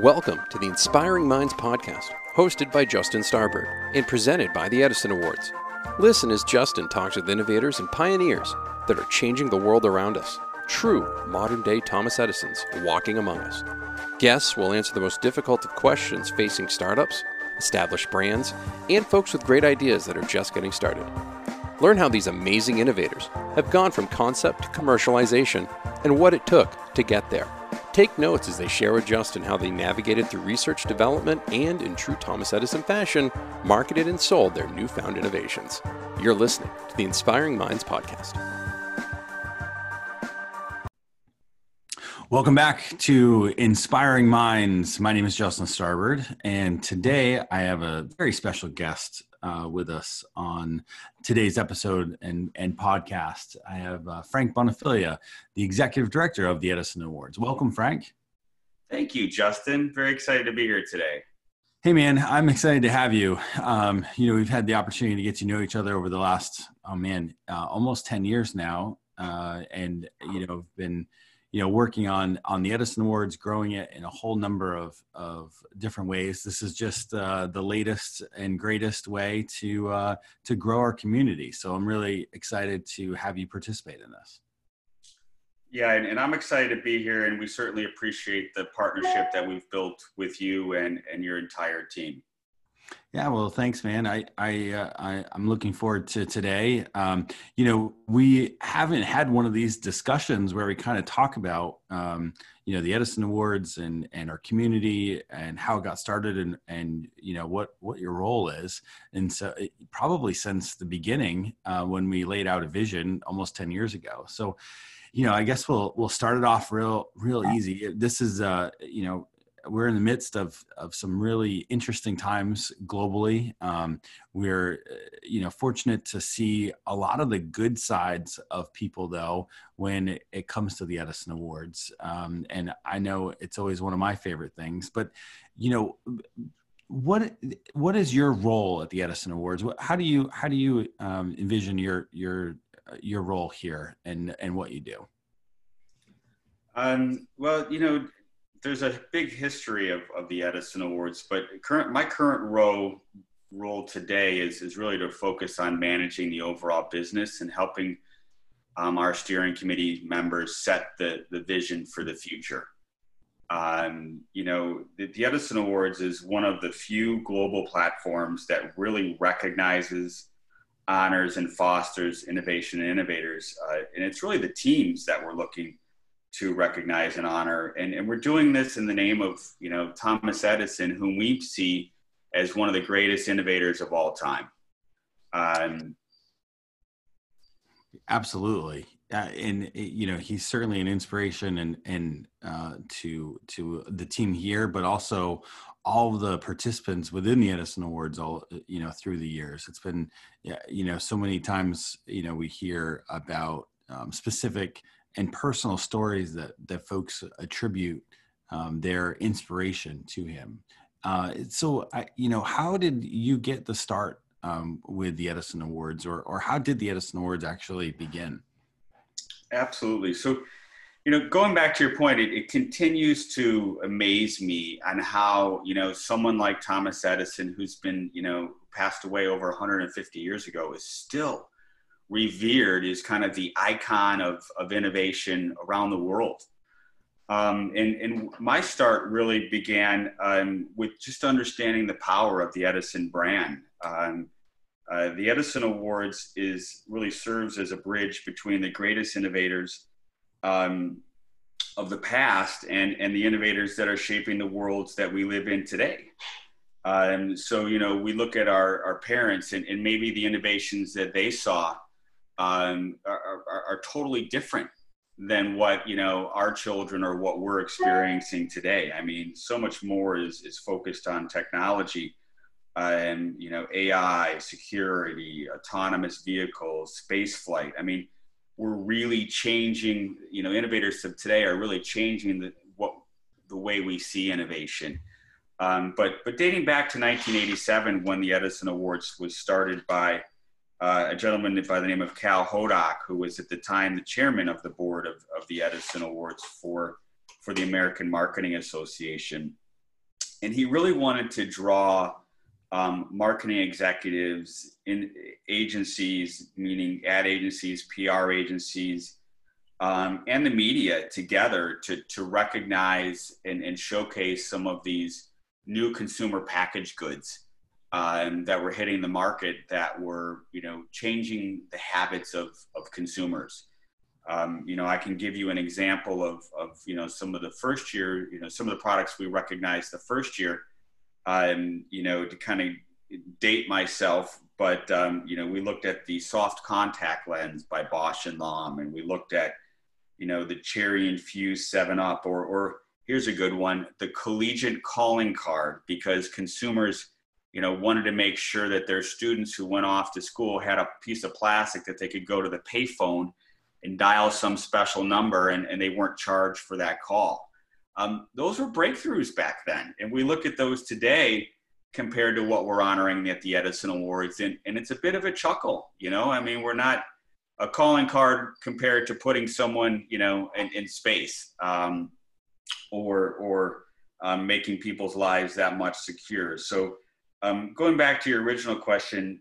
Welcome to the Inspiring Minds podcast, hosted by Justin Starbird and presented by the Edison Awards. Listen as Justin talks with innovators and pioneers that are changing the world around us. True modern day Thomas Edisons walking among us. Guests will answer the most difficult of questions facing startups, established brands, and folks with great ideas that are just getting started. Learn how these amazing innovators have gone from concept to commercialization and what it took to get there. Take notes as they share with Justin how they navigated through research development and, in true Thomas Edison fashion, marketed and sold their newfound innovations. You're listening to the Inspiring Minds podcast. Welcome back to Inspiring Minds. My name is Justin Starbird, and today I have a very special guest uh, with us on today's episode and, and podcast. I have uh, Frank Bonafilia, the executive director of the Edison Awards. Welcome, Frank. Thank you, Justin. Very excited to be here today. Hey, man, I'm excited to have you. Um, you know, we've had the opportunity to get to know each other over the last, oh man, uh, almost 10 years now. Uh, and, you know, been you know working on on the edison awards growing it in a whole number of of different ways. This is just uh, the latest and greatest way to uh, to grow our community. So i'm really excited to have you participate in this. Yeah and, and i'm excited to be here and we certainly appreciate the partnership that we've built with you and and your entire team yeah, well, thanks, man. I I, uh, I am looking forward to today. Um, you know, we haven't had one of these discussions where we kind of talk about um, you know the Edison Awards and and our community and how it got started and and you know what what your role is. And so it, probably since the beginning uh, when we laid out a vision almost ten years ago. So you know, I guess we'll we'll start it off real real easy. This is uh, you know we're in the midst of of some really interesting times globally. Um, we're uh, you know fortunate to see a lot of the good sides of people though when it comes to the Edison Awards, um, and I know it's always one of my favorite things. But you know what what is your role at the Edison Awards? How do you how do you um, envision your your your role here and and what you do? Um, well, you know, there's a big history of, of the Edison Awards, but current my current role role today is is really to focus on managing the overall business and helping um, our steering committee members set the the vision for the future. Um, you know, the, the Edison Awards is one of the few global platforms that really recognizes, honors, and fosters innovation and innovators. Uh, and it's really the teams that we're looking to recognize and honor. And, and we're doing this in the name of, you know, Thomas Edison, whom we see as one of the greatest innovators of all time. Um, Absolutely. Uh, and you know he's certainly an inspiration and and uh, to to the team here, but also all of the participants within the Edison Awards, all you know through the years. It's been, you know, so many times you know we hear about um, specific and personal stories that that folks attribute um, their inspiration to him. Uh, so, I, you know, how did you get the start um, with the Edison Awards, or or how did the Edison Awards actually begin? Absolutely. So, you know, going back to your point, it, it continues to amaze me on how you know someone like Thomas Edison, who's been you know passed away over 150 years ago, is still revered is kind of the icon of, of innovation around the world. Um, and, and my start really began um, with just understanding the power of the Edison brand. Um, uh, the Edison Awards is really serves as a bridge between the greatest innovators um, of the past and, and the innovators that are shaping the worlds that we live in today. Um, so, you know, we look at our, our parents and, and maybe the innovations that they saw um, are, are, are, totally different than what you know our children or what we're experiencing today. I mean, so much more is is focused on technology and you know AI, security, autonomous vehicles, space flight. I mean, we're really changing. You know, innovators of today are really changing the what the way we see innovation. Um, but but dating back to 1987, when the Edison Awards was started by uh, a gentleman by the name of Cal Hodak, who was at the time the chairman of the board of, of the Edison Awards for, for the American Marketing Association. and he really wanted to draw um, marketing executives in agencies, meaning ad agencies, PR agencies, um, and the media together to, to recognize and, and showcase some of these new consumer packaged goods um, that were hitting the market that were, you know, changing the habits of, of consumers. Um, you know, I can give you an example of, of, you know, some of the first year, you know, some of the products we recognized the first year, um, you know, to kind of date myself, but, um, you know, we looked at the soft contact lens by Bausch and Lomb, and we looked at, you know, the cherry infused seven up, or, or here's a good one, the collegiate calling card, because consumers, you know, wanted to make sure that their students who went off to school had a piece of plastic that they could go to the payphone and dial some special number and, and they weren't charged for that call. Um, those were breakthroughs back then. And we look at those today compared to what we're honoring at the Edison Awards. And, and it's a bit of a chuckle, you know, I mean, we're not a calling card compared to putting someone, you know, in, in space um, or, or um, making people's lives that much secure. So um, going back to your original question,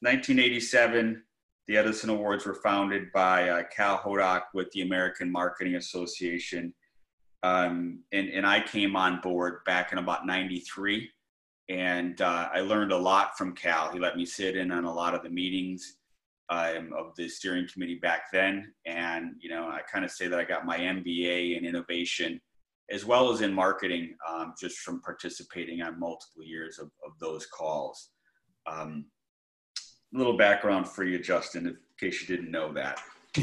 1987, the Edison Awards were founded by uh, Cal Hodak with the American Marketing Association. Um, and, and I came on board back in about 93. And uh, I learned a lot from Cal. He let me sit in on a lot of the meetings um, of the steering committee back then. And, you know, I kind of say that I got my MBA in innovation as well as in marketing um, just from participating on multiple years of, of those calls. Um, little background for you, Justin, in case you didn't know that.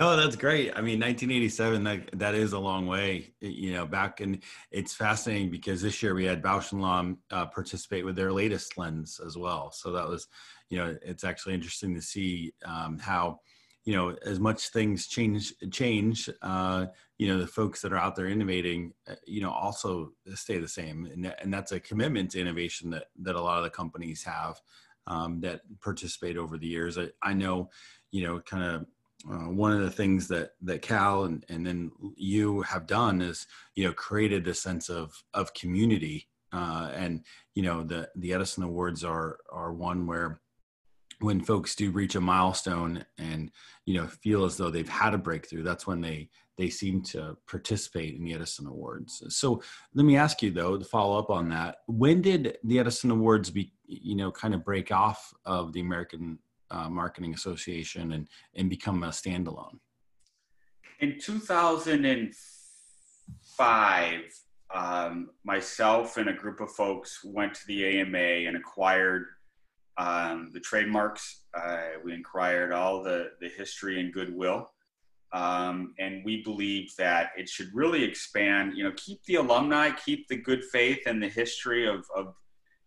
no, that's great. I mean, 1987, that, that is a long way, you know, back. And it's fascinating because this year we had Bausch and Lomb uh, participate with their latest lens as well. So that was, you know, it's actually interesting to see um, how, you know, as much things change, change, uh, you know, the folks that are out there innovating, uh, you know, also stay the same. And, and that's a commitment to innovation that, that a lot of the companies have um, that participate over the years. I, I know, you know, kind of uh, one of the things that that Cal and, and then you have done is you know created a sense of of community uh, and you know the the Edison Awards are are one where when folks do reach a milestone and you know feel as though they've had a breakthrough that's when they they seem to participate in the Edison Awards. So let me ask you though to follow up on that. When did the Edison Awards be, you know, kind of break off of the American uh, Marketing Association and and become a standalone? In 2005, um, myself and a group of folks went to the AMA and acquired um, the trademarks. Uh, we inquired all the the history and goodwill um, and we believe that it should really expand, you know, keep the alumni, keep the good faith and the history of, of,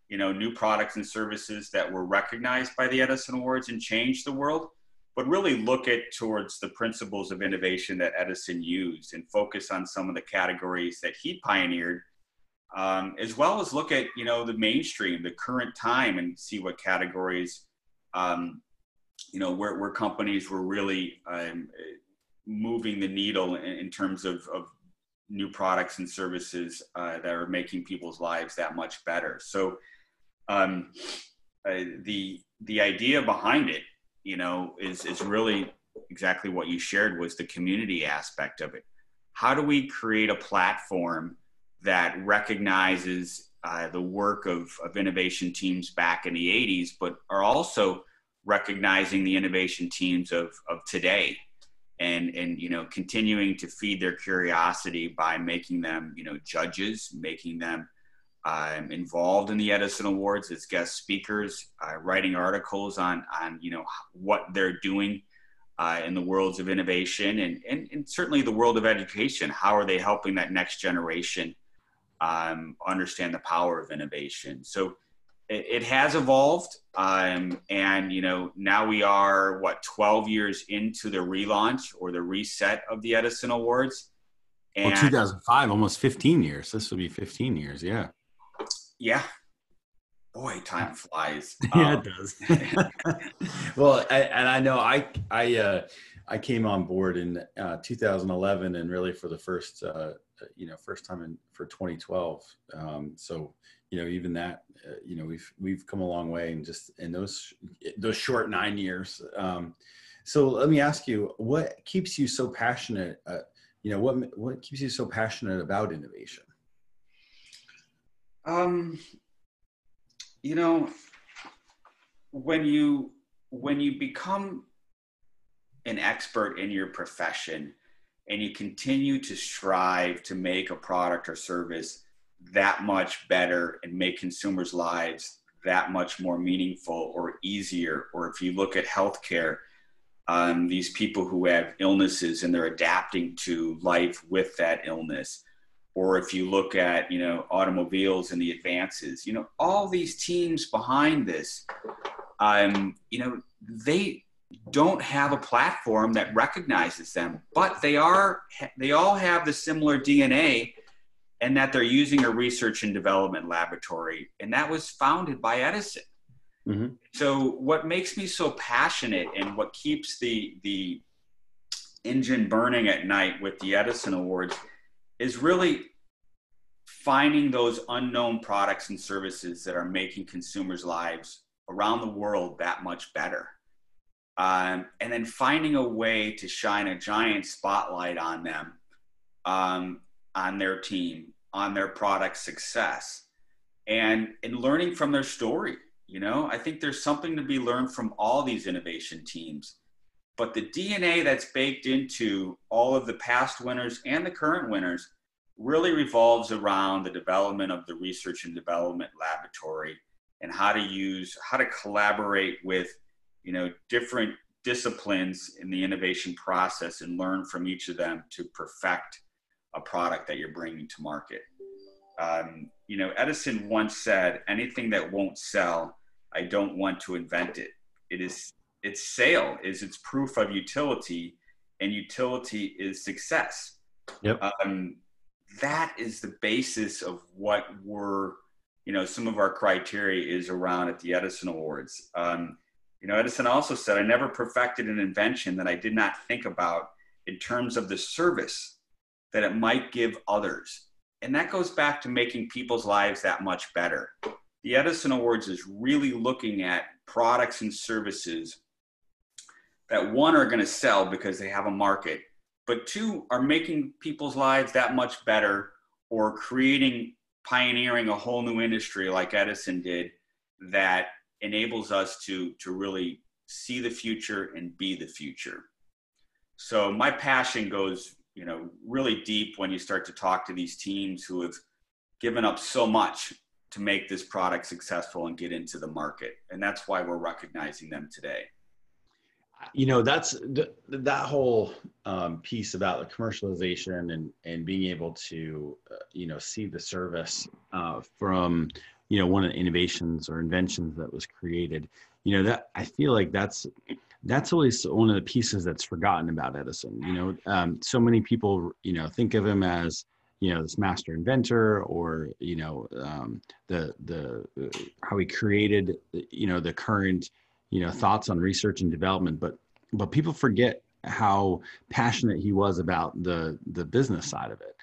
you know, new products and services that were recognized by the Edison Awards and change the world, but really look at towards the principles of innovation that Edison used and focus on some of the categories that he pioneered, um, as well as look at, you know, the mainstream, the current time and see what categories, um, you know, where, where companies were really um, moving the needle in, in terms of, of, new products and services uh, that are making people's lives that much better. So um, uh, the the idea behind it, you know, is is really exactly what you shared was the community aspect of it. How do we create a platform that recognizes uh, the work of, of innovation teams back in the 80s, but are also recognizing the innovation teams of, of today. And and you know continuing to feed their curiosity by making them you know judges making them um, involved in the edison awards as guest speakers uh, writing articles on on you know what they're doing uh, in the worlds of innovation and, and, and certainly the world of education. How are they helping that next generation um, understand the power of innovation. So it, it has evolved um, and you know now we are what 12 years into the relaunch or the reset of the edison awards. And well 2005 almost 15 years. This will be 15 years yeah. Yeah. Boy time flies. Yeah um, it does. Well I, and i know i i uh I came on board in uh, 2011, and really for the first uh, uh, you know, first time in for 2012. Um, so, you know, even that, uh, you know, we've we've come a long way in just in those those short nine years. Um, so let me ask you, what keeps you so passionate? Uh, you know, what what keeps you so passionate about innovation? Um, you know, when you when you become an expert in your profession and you continue to strive to make a product or service that much better and make consumers' lives that much more meaningful or easier, or if you look at healthcare, um, these people who have illnesses and they're adapting to life with that illness, or if you look at you know automobiles and the advances, you know all these teams behind this, um, you know they don't have a platform that recognizes them, but they are they all have the similar DNA and that they're using a research and development laboratory and that was founded by Edison. Mm-hmm. So what makes me so passionate and what keeps the the engine burning at night with the Edison Awards is really finding those unknown products and services that are making consumers' lives around the world that much better um, and then finding a way to shine a giant spotlight on them, um, on their team, on their product success, and and learning from their story. You know, I think there's something to be learned from all these innovation teams. But the DNA that's baked into all of the past winners and the current winners really revolves around the development of the research and development laboratory and how to use how to collaborate with you know different disciplines in the innovation process and learn from each of them to perfect a product that you're bringing to market. Um, you know edison once said anything that won't sell i don't want to invent it. It is its sale is its proof of utility and utility is success. Yep. Um, that is the basis of what we're you know some of our criteria is around at the edison awards. Um, you know, Edison also said, I never perfected an invention that I did not think about in terms of the service that it might give others. And that goes back to making people's lives that much better. The Edison Awards is really looking at products and services that one are going to sell because they have a market, but two are making people's lives that much better or creating, pioneering a whole new industry like Edison did that enables us to to really see the future and be the future. So my passion goes, you know, really deep when you start to talk to these teams who have given up so much to make this product successful and get into the market. And that's why we're recognizing them today. You know, that's that whole um, piece about the commercialization and, and being able to, uh, you know, see the service uh, from you know one of the innovations or inventions that was created you know that i feel like that's that's always one of the pieces that's forgotten about edison you know? Um, so many people you know think of him as you know this master inventor or you know um, the the how he created you know the current you know thoughts on research and development but but people forget how passionate he was about the the business side of it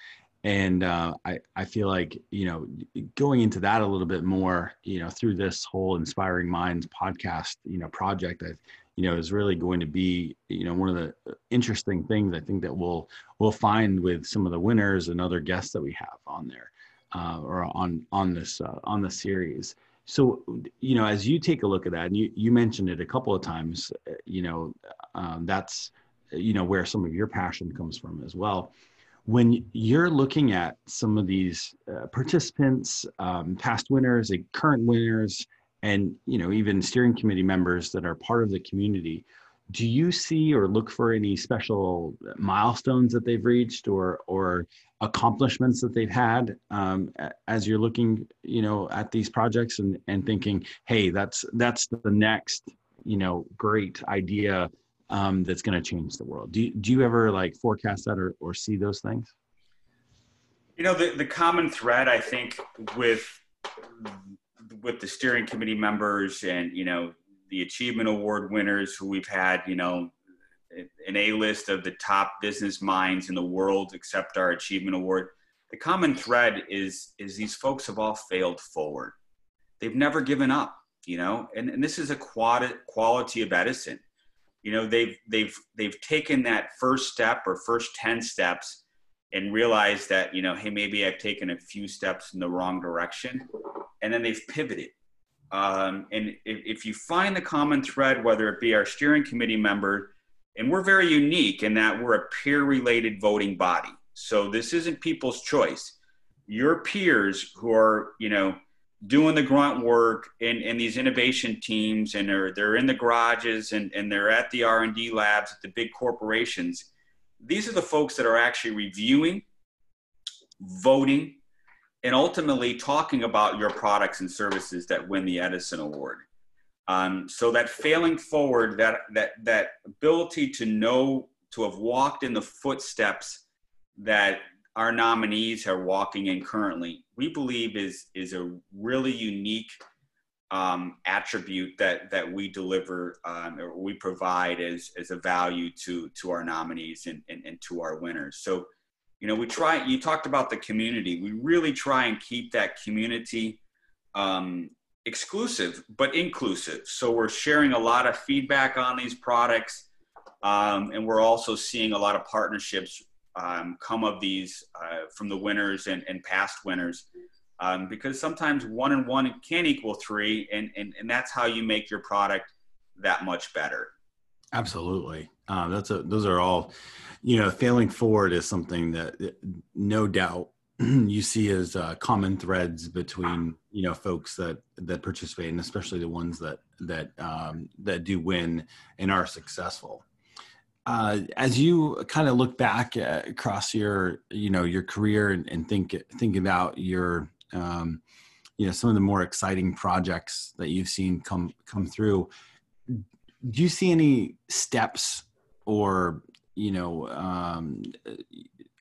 and uh, I, I feel like you know going into that a little bit more you know through this whole inspiring minds podcast you know project i you know is really going to be you know one of the uh, interesting things i think that we'll we'll find with some of the winners and other guests that we have on there uh, or on on this uh, on the series. So you know as you take a look at that and you you mentioned it a couple of times uh, you know um, that's you know where some of your passion comes from as well when you're looking at some of these uh, participants, um, past winners, and current winners, and you know even steering committee members that are part of the community, do you see or look for any special milestones that they've reached or or accomplishments that they've had um, as you're looking, you know, at these projects and and thinking, hey, that's that's the next you know great idea um, that's going to change the world. Do you, do you ever like forecast that or, or see those things? You know, the, the common thread I think with with the steering committee members and you know the achievement award winners who we've had, you know, an A list of the top business minds in the world accept our achievement award. the common thread is is these folks have all failed forward. They've never given up, you know, and, and this is a quality quality of Edison. You know, they've they've they've taken that first step or first 10 steps and realized that, you know, hey, maybe I've taken a few steps in the wrong direction. And then they've pivoted. Um, and if, if you find the common thread, whether it be our steering committee member, and we're very unique in that we're a peer related voting body so this isn't people's choice. Your peers who are, you know, doing the grunt work in, in these innovation teams and they're, they're in the garages and, and they're at the R&D labs at the big corporations. These are the folks that are actually reviewing, voting, and ultimately talking about your products and services that win the Edison Award. Um, so that failing forward, that that that ability to know to have walked in the footsteps that our nominees are walking in currently, we believe is is a really unique um, attribute that that we deliver um, or we provide as as a value to to our nominees and, and, and to our winners. So, you know, we try. You talked about the community. We really try and keep that community um, exclusive but inclusive. So we're sharing a lot of feedback on these products. Um, and we're also seeing a lot of partnerships um, come of these uh, from the winners and, and past winners. Um, because sometimes one and one can equal three, and, and, and that's how you make your product that much better. Absolutely. Uh, that's a, those are all, you know, failing forward is something that no doubt you see as uh, common threads between you know folks that that participate and especially the ones that that um, that do win and are successful uh, as you kind of look back uh, across your you know your career and, and think think about your um, you know some of the more exciting projects that you've seen come come through do you see any steps or you know um,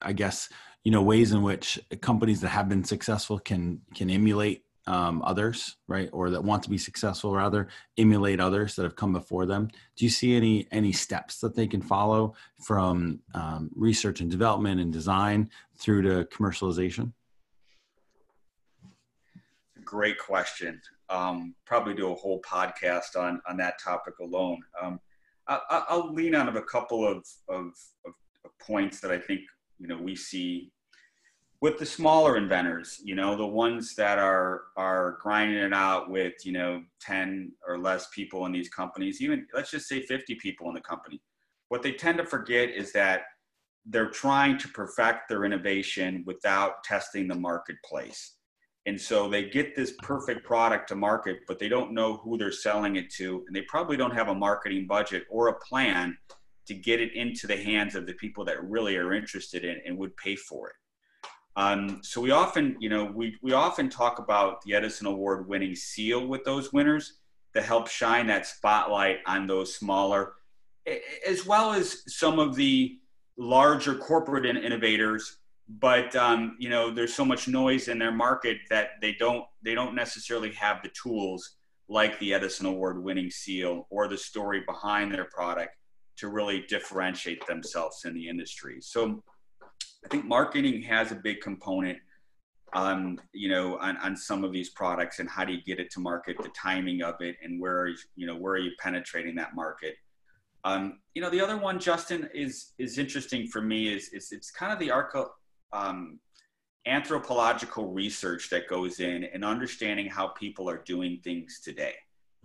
i guess you know ways in which companies that have been successful can can emulate um, others, right, or that want to be successful, rather emulate others that have come before them. Do you see any any steps that they can follow from um, research and development and design through to commercialization? Great question. Um, probably do a whole podcast on on that topic alone. Um, I, will lean on a couple of, of, of points that I think you know we see with the smaller inventors, you know, the ones that are are grinding it out with, you know, 10 or less people in these companies, even let's just say 50 people in the company. What they tend to forget is that they're trying to perfect their innovation without testing the marketplace. And so they get this perfect product to market, but they don't know who they're selling it to. And they probably don't have a marketing budget or a plan to get it into the hands of the people that really are interested in and would pay for it. Um, so we often, you know, we, we often talk about the Edison Award winning seal with those winners to help shine that spotlight on those smaller, as well as some of the larger corporate innovators. But um, you know, there's so much noise in their market that they don't they don't necessarily have the tools like the Edison Award winning seal or the story behind their product to really differentiate themselves in the industry. So I think marketing has a big component, um, you know, on, on some of these products and how do you get it to market, the timing of it, and where you know where are you penetrating that market. Um, you know, the other one, Justin, is is interesting for me. Is is it's kind of the arco, um, anthropological research that goes in and understanding how people are doing things today.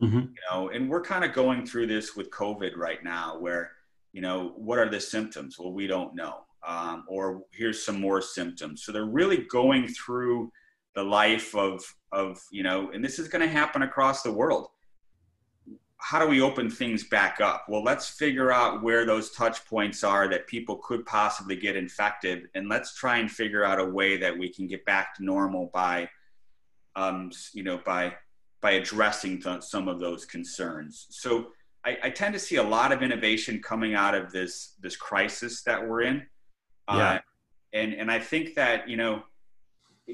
Mm-hmm. You know, and we're kind of going through this with COVID right now, where you know, what are the symptoms? Well, we don't know um, or here's some more symptoms. So they're really going through the life of, of you know, and this is going to happen across the world. How do we open things back up? Well, let's figure out where those touch points are that people could possibly get infected, and let's try and figure out a way that we can get back to normal by, um, you know, by by addressing th- some of those concerns. So I, I, tend to see a lot of innovation coming out of this this crisis that we're in. Yeah. Uh, and and I think that you know,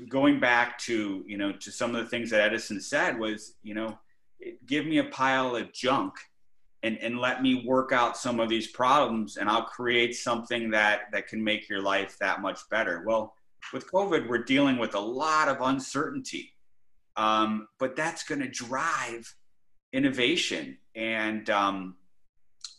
going back to you know to some of the things that Edison said was you know, give me a pile of junk, and and let me work out some of these problems, and I'll create something that that can make your life that much better. Well, with COVID, we're dealing with a lot of uncertainty, um, but that's going to drive innovation, and um,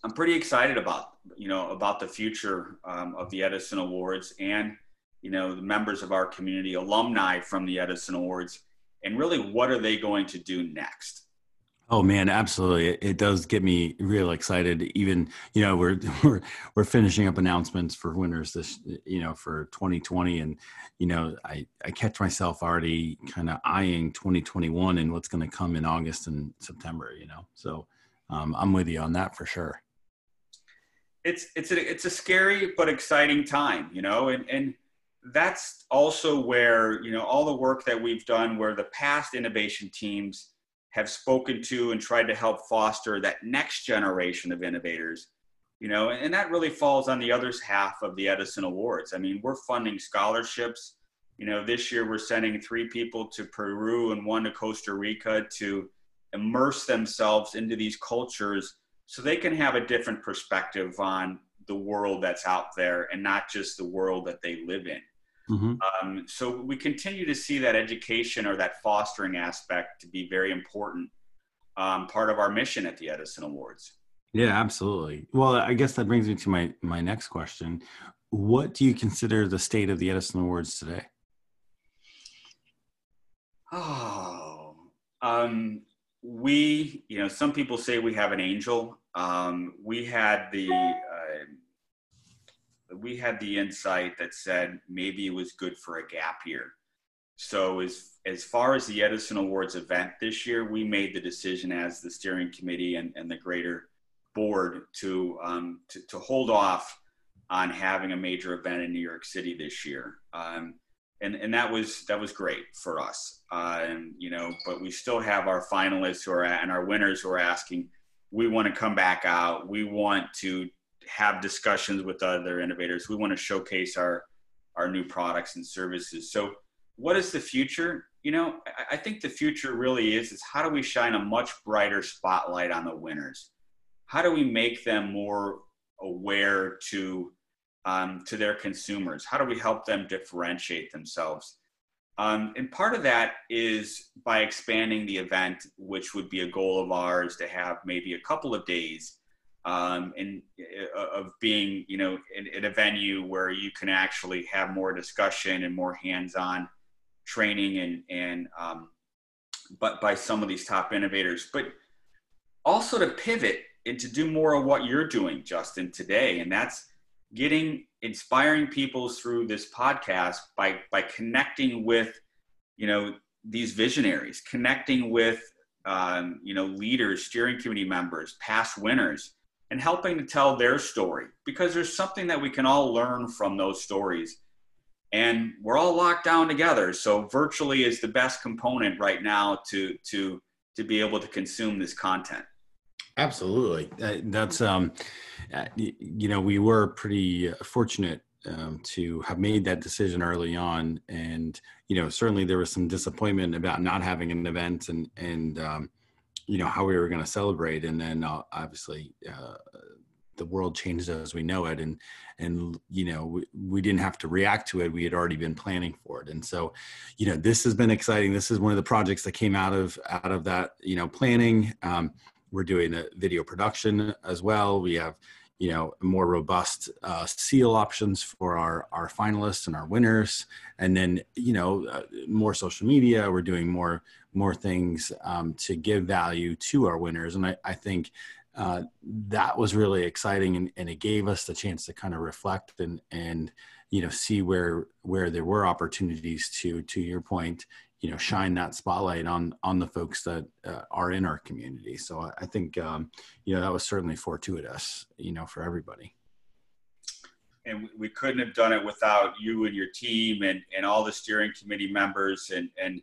I'm pretty excited about you know about the future um, of the Edison Awards and you know the members of our community, alumni from the Edison Awards, and really what are they going to do next? Oh man, absolutely! It, it, does get me real excited. Even you know we're we're we're finishing up announcements for winners this you know for 2020, and you know I I catch myself already kind of eyeing 2021 and what's going to come in August and September. You know, so um, I'm with you on that for sure it's it's a it's a scary but exciting time, you know, and and that's also where you know all the work that we've done, where the past innovation teams have spoken to and tried to help foster that next generation of innovators, you know, and, and that really falls on the other's half of the Edison Awards. I mean, we're funding scholarships. You know, this year we're sending three people to Peru and one to Costa Rica to immerse themselves into these cultures so they can have a different perspective on the world that's out there and not just the world that they live in. Mm-hmm. Um, so we continue to see that education or that fostering aspect to be very important um, part of our mission at the Edison Awards. Yeah, absolutely. Well, I guess that brings me to my my next question. What do you consider the state of the Edison Awards today? Oh, um, we, you know, some people say we have an angel. Um, we had the uh, we had the insight that said maybe it was good for a gap year. So as as far as the Edison Awards event this year, we made the decision as the steering committee and, and the greater board to, um, to, to hold off on having a major event in New York City this year. Um, and and that was that was great for us. Uh, and you know, but we still have our finalists who are and our winners who are asking. We want to come back out. We want to have discussions with other innovators. We want to showcase our our new products and services. So, what is the future? You know, I, I think the future really is is how do we shine a much brighter spotlight on the winners? How do we make them more aware to um, to their consumers? How do we help them differentiate themselves? Um, and part of that is by expanding the event, which would be a goal of ours to have maybe a couple of days um, and uh, of being, you know, in, in, a venue where you can actually have more discussion and more hands-on training and and um, but by some of these top innovators, but also to pivot and to do more of what you're doing, Justin, today, and that's getting inspiring people through this podcast by by connecting with you know these visionaries connecting with um, you know leaders steering committee members past winners and helping to tell their story. Because there's something that we can all learn from those stories. And we're all locked down together. So virtually is the best component right now to to to be able to consume this content Absolutely. Uh, that's, um, uh, you know, we were pretty fortunate um, to have made that decision early on. And, you know, certainly there was some disappointment about not having an event and, and, um, you know, how we were going to celebrate. And then uh, obviously, uh, the world changed as we know it and and you know we, we didn't have to react to it we had already been planning for it and so you know this has been exciting this is one of the projects that came out of out of that you know planning um, we're doing a video production as well. We have, you know, more robust uh, seal options for our our finalists and our winners, and then you know uh, more social media. We're doing more more things um, to give value to our winners, and I, I think uh, that was really exciting, and, and it gave us the chance to kind of reflect and and you know see where where there were opportunities to to your point you know shine that spotlight on on the folks that uh, are in our community. So i think um, you know that was certainly fortuitous you know for everybody. And we couldn't have done it without you and your team and, and all the steering committee members and, and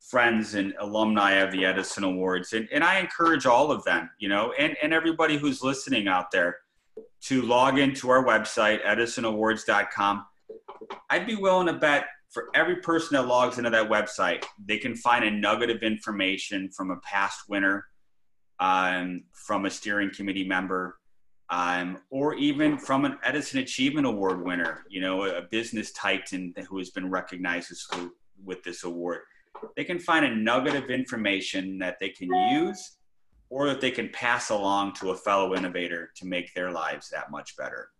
friends and alumni of the edison awards. And, and i encourage all of them you know and, and everybody who's listening out there to log into our website edisonawards.com i'd be willing to bet for every person that logs into that website, they can find a nugget of information from a past winner, um, from a steering committee member, um, or even from an Edison Achievement Award winner, you know, a business titan who has been recognized with this award. They can find a nugget of information that they can use or that they can pass along to a fellow innovator to make their lives that much better.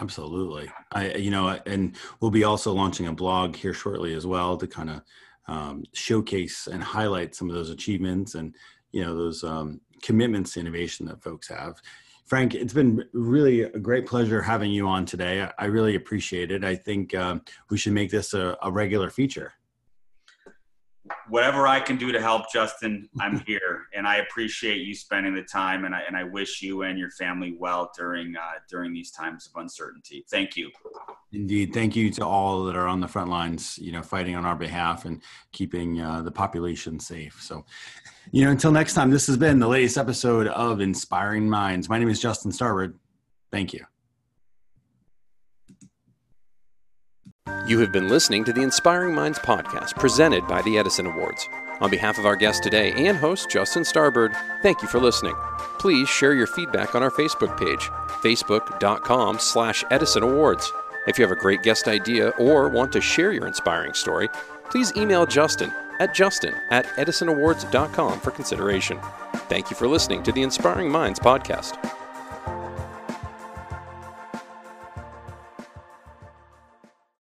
Absolutely. I, you know, and we'll be also launching a blog here shortly as well to kind of um, showcase and highlight some of those achievements and, you know, those um, commitments to innovation that folks have. Frank, it's been really a great pleasure having you on today. I really appreciate it. I think um, we should make this a, a regular feature whatever I can do to help Justin, I'm here, and I appreciate you spending the time, and I and I wish you and your family well during uh, during these times of uncertainty. Thank you. Indeed, thank you to all that are on the front lines, you know, fighting on our behalf and keeping uh, the population safe. So, you know, until next time, this has been the latest episode of Inspiring Minds. My name is Justin Starbird. Thank you. You have been listening to the Inspiring Minds podcast presented by the Edison Awards. On behalf of our guest today and host Justin Starbird, thank you for listening. Please share your feedback on our Facebook page, facebook.com slash Edison Awards. If you have a great guest idea or want to share your inspiring story, please email Justin at justin at edisonawards.com for consideration. Thank you for listening to the Inspiring Minds podcast.